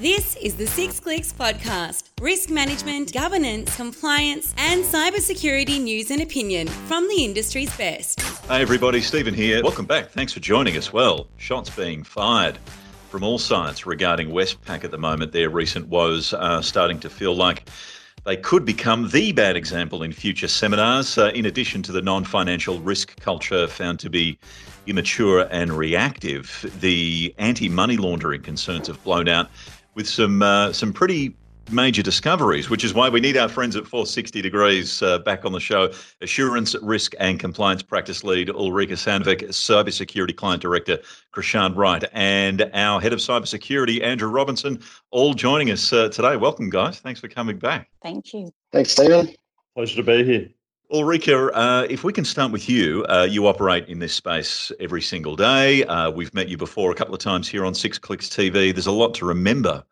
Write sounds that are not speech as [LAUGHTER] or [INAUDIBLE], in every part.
This is the Six Clicks podcast risk management, governance, compliance, and cybersecurity news and opinion from the industry's best. Hey, everybody, Stephen here. Welcome back. Thanks for joining us. Well, shots being fired from all sides regarding Westpac at the moment. Their recent woes are starting to feel like they could become the bad example in future seminars, uh, in addition to the non financial risk culture found to be immature and reactive. The anti money laundering concerns have blown out with some uh, some pretty major discoveries, which is why we need our friends at 460 Degrees uh, back on the show. Assurance, Risk and Compliance Practice Lead Ulrika Sandvik, Cybersecurity Client Director Krishaan Wright, and our Head of Cybersecurity, Andrew Robinson, all joining us uh, today. Welcome, guys. Thanks for coming back. Thank you. Thanks, Stephen. Pleasure to be here. Ulrika, uh, if we can start with you, uh, you operate in this space every single day. Uh, we've met you before a couple of times here on Six Clicks TV. There's a lot to remember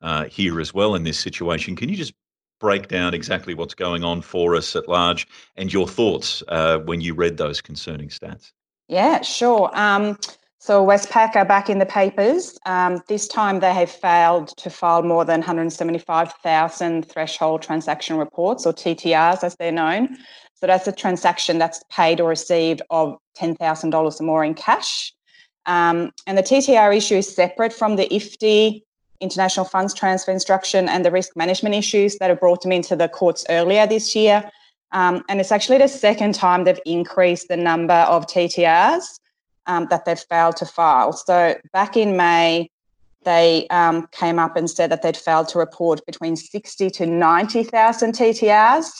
uh, here as well in this situation. Can you just break down exactly what's going on for us at large and your thoughts uh, when you read those concerning stats? Yeah, sure. Um, so Westpac are back in the papers. Um, this time they have failed to file more than 175,000 threshold transaction reports, or TTRs as they're known. So that's a transaction that's paid or received of $10,000 or more in cash. Um, and the TTR issue is separate from the IFTI international funds transfer instruction and the risk management issues that have brought them into the courts earlier this year. Um, and it's actually the second time they've increased the number of TTRs um, that they've failed to file. So back in May, they um, came up and said that they'd failed to report between 60 to 90,000 TTRs.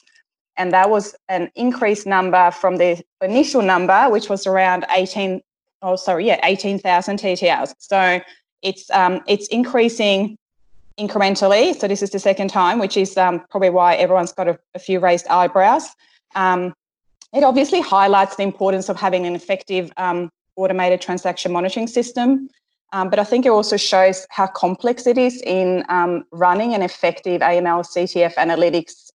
And that was an increased number from the initial number, which was around 18, oh, sorry, yeah, 18,000 TTRs. So it's um, it's increasing incrementally. So this is the second time, which is um, probably why everyone's got a, a few raised eyebrows. Um, it obviously highlights the importance of having an effective um, automated transaction monitoring system. Um, but I think it also shows how complex it is in um, running an effective AML CTF analytics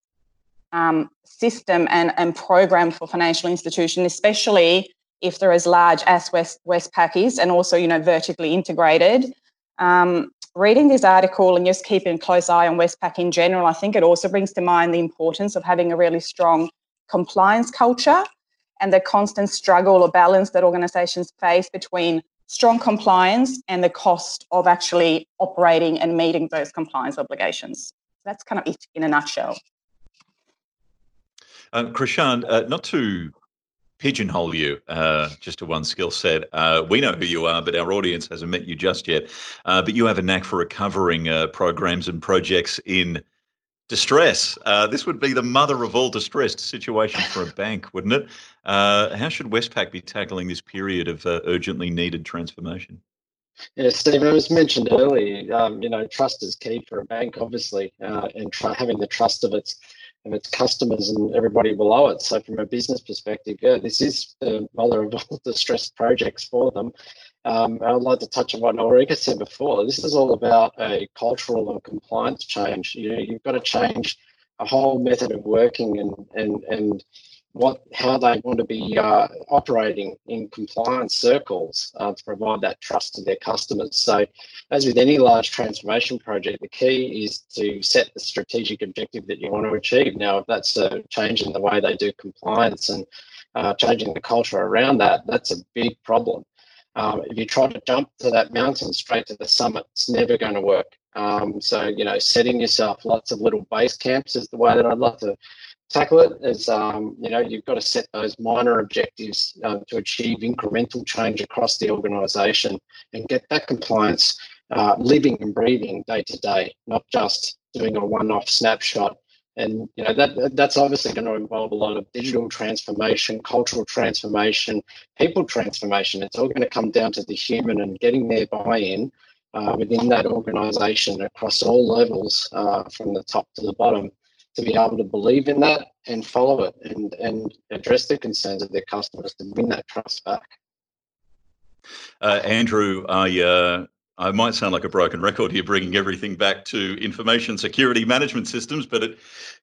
um, system and, and program for financial institution, especially if they're as large as West Westpac is and also, you know, vertically integrated. Um, reading this article and just keeping a close eye on Westpac in general, I think it also brings to mind the importance of having a really strong compliance culture and the constant struggle or balance that organisations face between strong compliance and the cost of actually operating and meeting those compliance obligations. That's kind of it in a nutshell. Um, Krishaan, uh, not to pigeonhole you uh, just to one skill set. Uh, we know who you are, but our audience hasn't met you just yet. Uh, but you have a knack for recovering uh, programs and projects in distress. Uh, this would be the mother of all distressed situations for a [LAUGHS] bank, wouldn't it? Uh, how should Westpac be tackling this period of urgently needed transformation? Yeah, Steve, it was mentioned earlier. Um, you know, trust is key for a bank, obviously, and tr- having the trust of its of its customers and everybody below it. So from a business perspective, yeah, this is the mother of all [LAUGHS] the stress projects for them. Um, I'd like to touch on what Ulrika said before. This is all about a cultural and compliance change. You know, you've got to change a whole method of working and and and what how they want to be uh, operating in compliance circles uh, to provide that trust to their customers. So, as with any large transformation project, the key is to set the strategic objective that you want to achieve. Now, if that's a change in the way they do compliance and uh, changing the culture around that, that's a big problem. Um, if you try to jump to that mountain straight to the summit, it's never going to work. Um, so, you know, setting yourself lots of little base camps is the way that I'd love to tackle it is um, you know you've got to set those minor objectives uh, to achieve incremental change across the organisation and get that compliance uh, living and breathing day to day, not just doing a one-off snapshot. And you know that that's obviously going to involve a lot of digital transformation, cultural transformation, people transformation. It's all going to come down to the human and getting their buy-in uh, within that organisation across all levels, uh, from the top to the bottom to be able to believe in that and follow it and, and address the concerns of their customers to win that trust back. Uh, Andrew, I, I might sound like a broken record here, bringing everything back to information security management systems, but it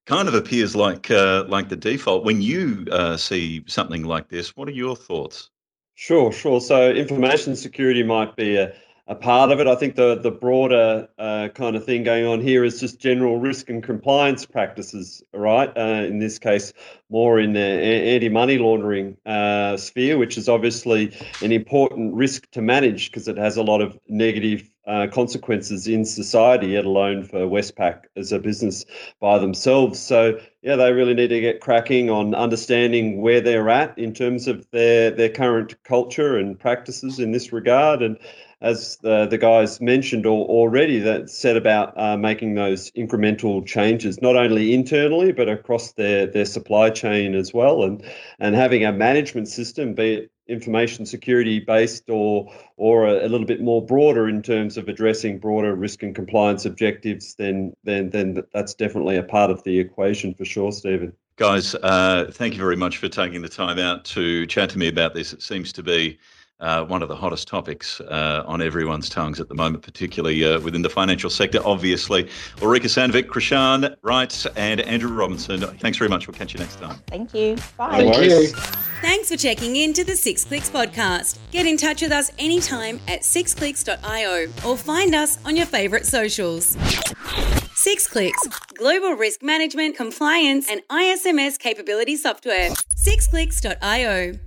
kind of appears like uh, like the default. When you uh, see something like this, what are your thoughts? Sure, sure. So information security might be a, a part of it. I think the the broader uh, kind of thing going on here is just general risk and compliance practices, right? Uh, in this case, more in the anti-money laundering uh, sphere, which is obviously an important risk to manage because it has a lot of negative uh, consequences in society, let alone for Westpac as a business by themselves. So, yeah, they really need to get cracking on understanding where they're at in terms of their their current culture and practices in this regard, and as the, the guys mentioned already, that set about uh, making those incremental changes, not only internally but across their, their supply chain as well, and and having a management system, be it information security based or or a, a, little bit more broader in terms of addressing broader risk and compliance objectives, then then then that's definitely a part of the equation for sure, Stephen. Guys, uh, thank you very much for taking the time out to chat to me about this. It seems to be uh, one of the hottest topics uh, on everyone's tongues at the moment, particularly uh, within the financial sector, obviously. Ulrika Sandvik, Krishaan Wright, and Andrew Robinson, thanks very much. We'll catch you next time. Thank you. Bye. Thank you. Thanks for checking in to the Six Clicks podcast. Get in touch with us anytime at sixclicks.io or find us on your favourite socials. Six Clicks, global risk management, compliance, and ISMS capability software. Sixclicks.io.